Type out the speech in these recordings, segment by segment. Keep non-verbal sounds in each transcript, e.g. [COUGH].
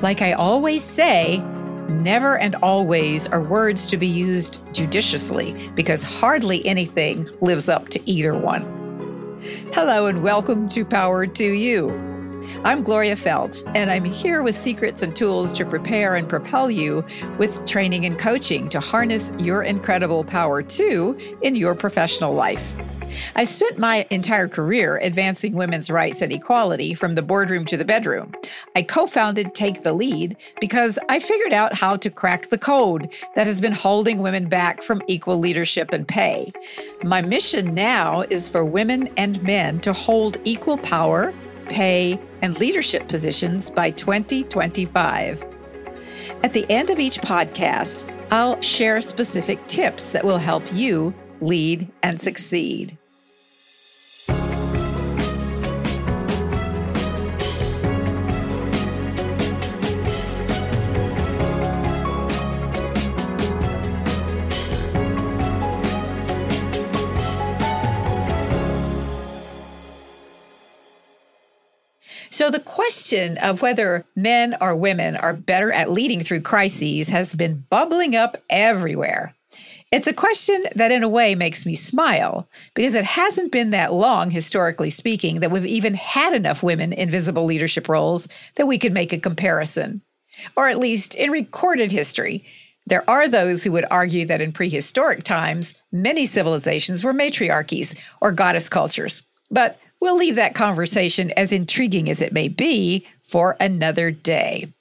Like I always say, never and always are words to be used judiciously because hardly anything lives up to either one. Hello and welcome to Power to You. I'm Gloria Feldt, and I'm here with secrets and tools to prepare and propel you with training and coaching to harness your incredible power too in your professional life. I've spent my entire career advancing women's rights and equality from the boardroom to the bedroom. I co founded Take the Lead because I figured out how to crack the code that has been holding women back from equal leadership and pay. My mission now is for women and men to hold equal power, pay, and leadership positions by 2025. At the end of each podcast, I'll share specific tips that will help you lead and succeed. So, the question of whether men or women are better at leading through crises has been bubbling up everywhere. It's a question that, in a way, makes me smile because it hasn't been that long, historically speaking, that we've even had enough women in visible leadership roles that we could make a comparison. Or at least in recorded history, there are those who would argue that in prehistoric times, many civilizations were matriarchies or goddess cultures. But We'll leave that conversation, as intriguing as it may be, for another day.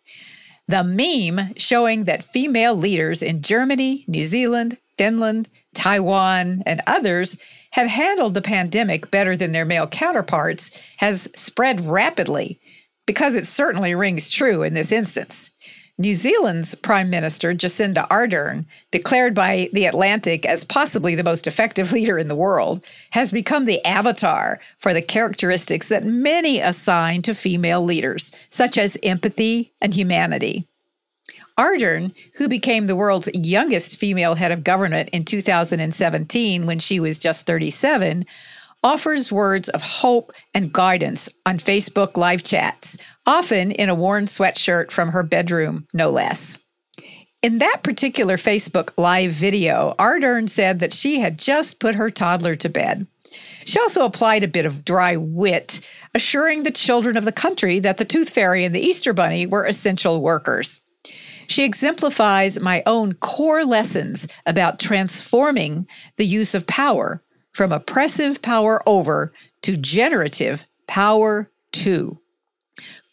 The meme showing that female leaders in Germany, New Zealand, Finland, Taiwan, and others have handled the pandemic better than their male counterparts has spread rapidly because it certainly rings true in this instance. New Zealand's Prime Minister, Jacinda Ardern, declared by The Atlantic as possibly the most effective [LAUGHS] leader in the world, has become the avatar for the characteristics that many assign to female leaders, such as empathy and humanity. Ardern, who became the world's youngest female head of government in 2017 when she was just 37, offers words of hope and guidance on Facebook live chats, often in a worn sweatshirt from her bedroom, no less. In that particular Facebook live video, Ardern said that she had just put her toddler to bed. She also applied a bit of dry wit, assuring the children of the country that the Tooth Fairy and the Easter Bunny were essential workers. She exemplifies my own core lessons about transforming the use of power from oppressive power over to generative power to.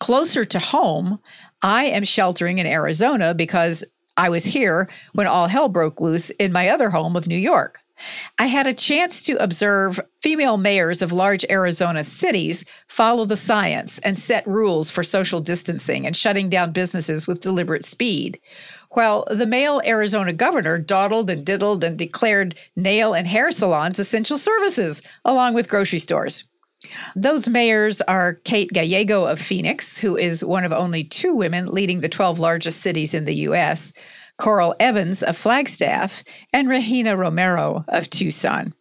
Closer to home, I am sheltering in Arizona because I was here when all hell broke loose in my other home of New York. I had a chance to observe female mayors of large Arizona cities follow the science and set rules for social distancing and shutting down businesses with deliberate speed. While the male Arizona governor dawdled and diddled and declared nail and hair salons essential services, along with grocery stores. Those mayors are Kate Gallego of Phoenix, who is one of only two women leading the 12 largest cities in the U.S., Coral Evans of Flagstaff, and Regina Romero of Tucson.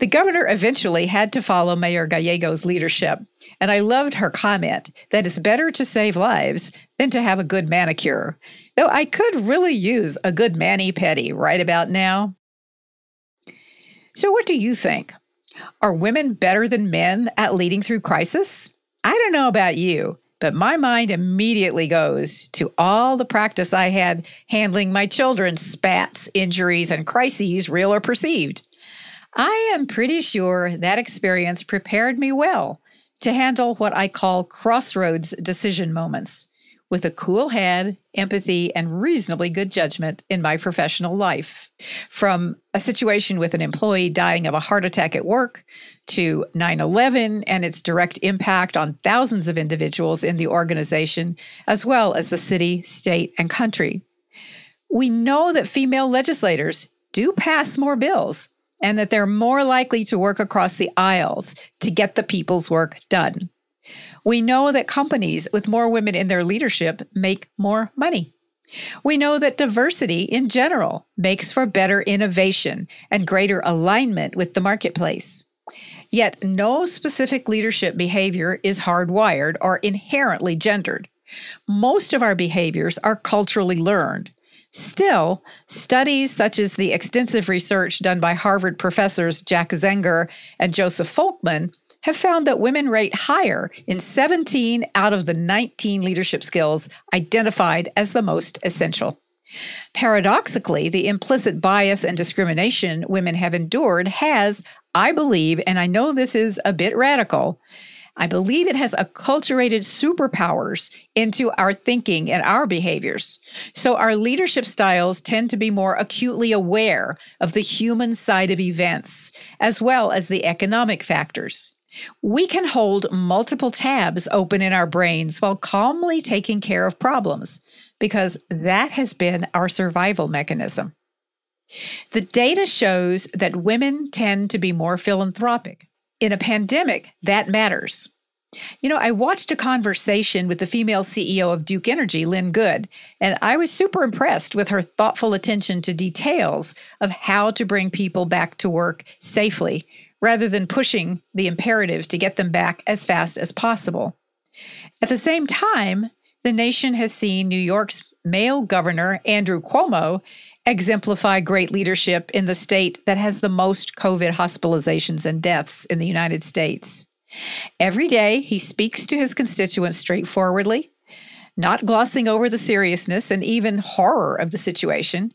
The governor eventually had to follow Mayor Gallego's leadership, and I loved her comment that it's better to save lives than to have a good manicure, though I could really use a good mani pedi right about now. So, what do you think? Are women better than men at leading through crisis? I don't know about you, but my mind immediately goes to all the practice I had handling my children's spats, injuries, and crises, real or perceived. I am pretty sure that experience prepared me well to handle what I call crossroads decision moments with a cool head, empathy, and reasonably good judgment in my professional life. From a situation with an employee dying of a heart attack at work to 9 11 and its direct impact on thousands of individuals in the organization, as well as the city, state, and country. We know that female legislators do pass more bills and that they're more likely to work across the aisles to get the people's work done. We know that companies with more women in their leadership make more money. We know that diversity in general makes for better innovation and greater alignment with the marketplace. Yet, no specific leadership behavior is hardwired or inherently gendered. Most of our behaviors are culturally learned. Still, studies such as the extensive research done by Harvard professors Jack Zenger and Joseph Folkman have found that women rate higher in 17 out of the 19 leadership skills identified as the most essential. Paradoxically, the implicit bias and discrimination women have endured has, I believe, and I know this is a bit radical, I believe it has acculturated superpowers into our thinking and our behaviors. So our leadership styles tend to be more acutely aware of the human side of events, as well as the economic factors. We can hold multiple tabs open in our brains while calmly taking care of problems because that has been our survival mechanism. The data shows that women tend to be more philanthropic. In a pandemic, that matters. You know, I watched a conversation with the female CEO of Duke Energy, Lynn Good, and I was super impressed with her thoughtful attention to details of how to bring people back to work safely rather than pushing the imperative to get them back as fast as possible. At the same time, the nation has seen New York's male governor, Andrew Cuomo, exemplify great leadership in the state that has the most COVID hospitalizations and deaths in the United States. Every day, he speaks to his constituents straightforwardly, not glossing over the seriousness and even horror of the situation,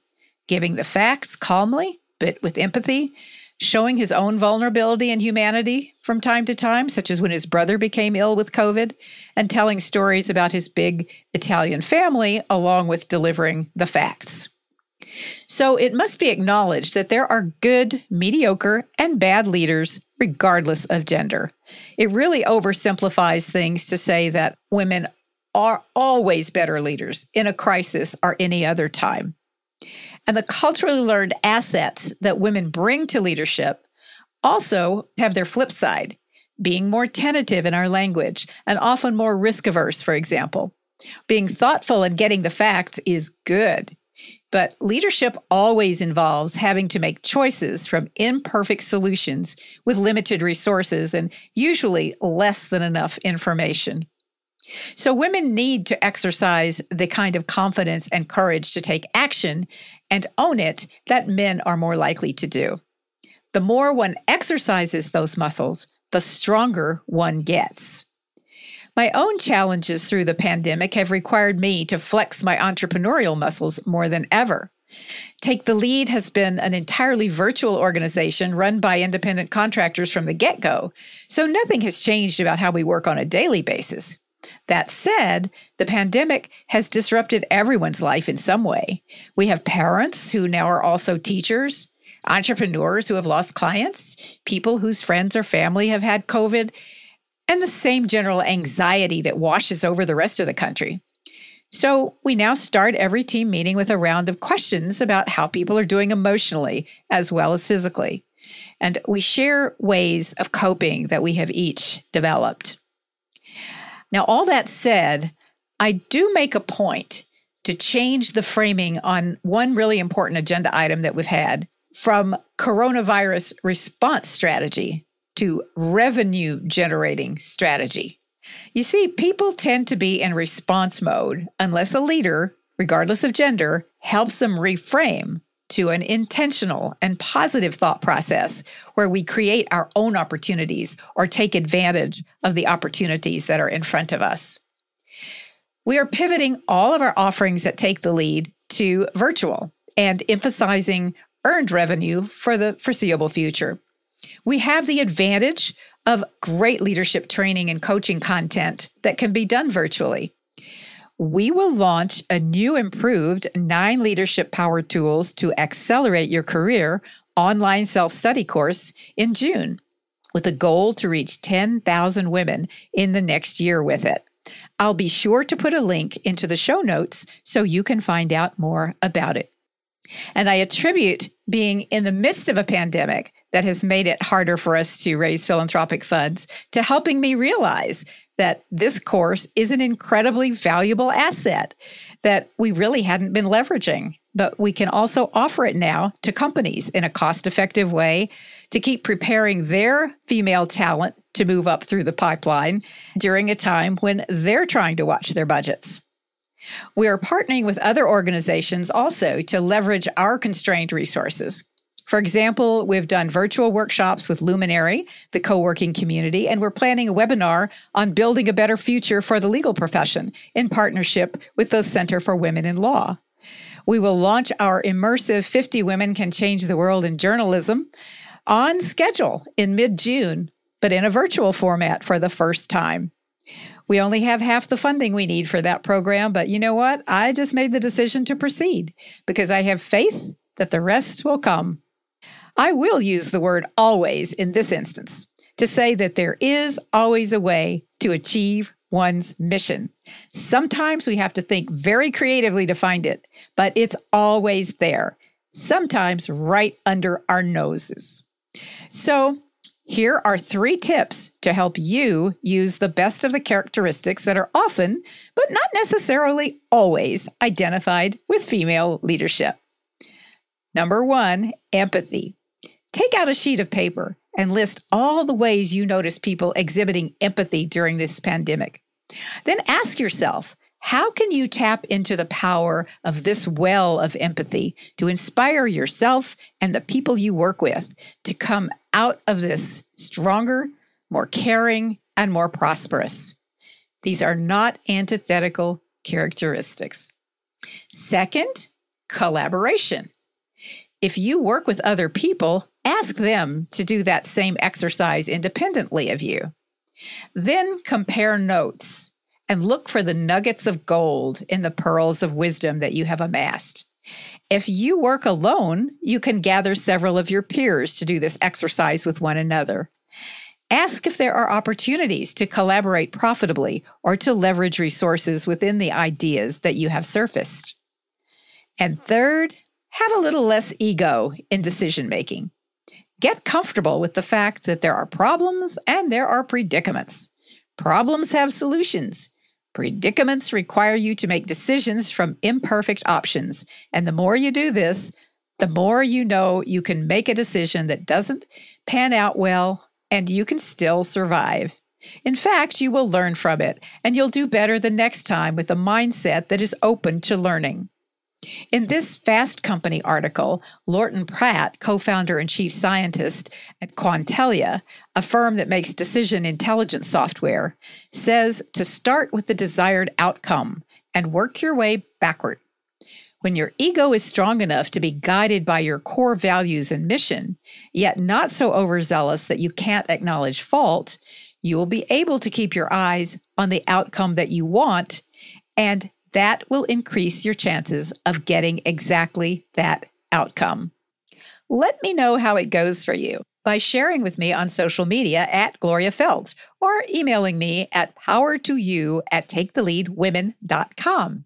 giving the facts calmly, but with empathy, showing his own vulnerability and humanity from time to time, such as when his brother became ill with COVID, and telling stories about his big Italian family, along with delivering the facts. So it must be acknowledged that there are good, mediocre, and bad leaders, regardless of gender. It really oversimplifies things to say that women are always better leaders in a crisis or any other time. And the culturally learned assets that women bring to leadership also have their flip side, being more tentative in our language and often more risk averse, for example. Being thoughtful and getting the facts is good. But leadership always involves having to make choices from imperfect solutions with limited resources and usually less than enough information. So, women need to exercise the kind of confidence and courage to take action and own it that men are more likely to do. The more one exercises those muscles, the stronger one gets. My own challenges through the pandemic have required me to flex my entrepreneurial muscles more than ever. Take the Lead has been an entirely virtual organization run by independent contractors from the get go, so nothing has changed about how we work on a daily basis. That said, the pandemic has disrupted everyone's life in some way. We have parents who now are also teachers, entrepreneurs who have lost clients, people whose friends or family have had COVID, and the same general anxiety that washes over the rest of the country. So, we now start every team meeting with a round of questions about how people are doing emotionally as well as physically. And we share ways of coping that we have each developed. Now, all that said, I do make a point to change the framing on one really important agenda item that we've had from coronavirus response strategy to revenue generating strategy. You see, people tend to be in response mode unless a leader, regardless of gender, helps them reframe to an intentional and positive thought process where we create our own opportunities or take advantage of the opportunities that are in front of us. We are pivoting all of our offerings that take the lead to virtual and emphasizing earned revenue for the foreseeable future. We have the advantage of great leadership training and coaching content that can be done virtually. We will launch a new improved nine leadership power tools to accelerate your career online self study course in June with a goal to reach 10,000 women in the next year with it. I'll be sure to put a link into the show notes so you can find out more about it. And I attribute being in the midst of a pandemic that has made it harder for us to raise philanthropic funds to helping me realize that this course is an incredibly valuable asset that we really hadn't been leveraging but we can also offer it now to companies in a cost effective way to keep preparing their female talent to move up through the pipeline during a time when they're trying to watch their budgets. We are partnering with other organizations also to leverage our constrained resources. For example, we've done virtual workshops with Luminary, the co working community, and we're planning a webinar on building a better future for the legal profession in partnership with the Center for Women in Law. We will launch our immersive 50 Women Can Change the World in Journalism on schedule in mid June, but in a virtual format for the first time. We only have half the funding we need for that program, but you know what? I just made the decision to proceed because I have faith that the rest will come. I will use the word always in this instance to say that there is always a way to achieve one's mission. Sometimes we have to think very creatively to find it, but it's always there, sometimes right under our noses. So, here are three tips to help you use the best of the characteristics that are often, but not necessarily always, identified with female leadership. Number one, empathy. Take out a sheet of paper and list all the ways you notice people exhibiting empathy during this pandemic. Then ask yourself, how can you tap into the power of this well of empathy to inspire yourself and the people you work with to come out of this stronger, more caring, and more prosperous. These are not antithetical characteristics. Second, collaboration. If you work with other people, ask them to do that same exercise independently of you. Then compare notes and look for the nuggets of gold in the pearls of wisdom that you have amassed. If you work alone, you can gather several of your peers to do this exercise with one another. Ask if there are opportunities to collaborate profitably or to leverage resources within the ideas that you have surfaced. And third, have a little less ego in decision making. Get comfortable with the fact that there are problems and there are predicaments. Problems have solutions. Predicaments require you to make decisions from imperfect options. And the more you do this, the more you know you can make a decision that doesn't pan out well and you can still survive. In fact, you will learn from it and you'll do better the next time with a mindset that is open to learning. In this Fast Company article, Lorien Pratt, co founder and chief scientist at Quantellia, a firm that makes decision intelligence software, says to start with the desired outcome and work your way backward. When your ego is strong enough to be guided by your core values and mission, yet not so overzealous that you can't acknowledge fault, you will be able to keep your eyes on the outcome that you want and that will increase your chances of getting exactly that outcome. Let me know how it goes for you by sharing with me on social media at Gloria Feldt or emailing me at power2you at taketheleadwomen.com.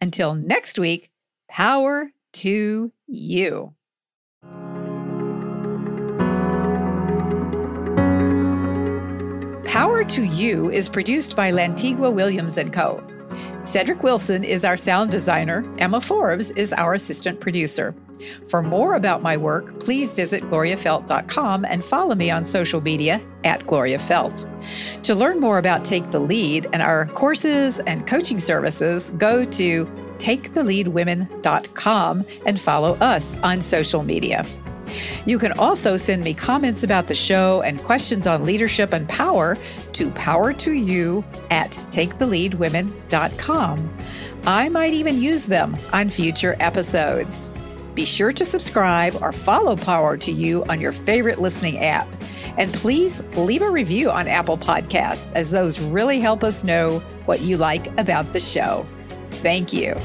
Until next week, power to you. Power to You is produced by Lantigua Williams & Co. Cedric Wilson is our sound designer. Emma Forbes is our assistant producer. For more about my work, please visit gloriafeldt.com and follow me on social media at Gloria Feldt. To learn more about Take the Lead and our courses and coaching services, go to taketheleadwomen.com and follow us on social media. You can also send me comments about the show and questions on leadership and power to power2you at taketheleadwomen.com. I might even use them on future episodes. Be sure to subscribe or follow Power to You on your favorite listening app. And please leave a review on Apple Podcasts, as those really help us know what you like about the show. Thank you.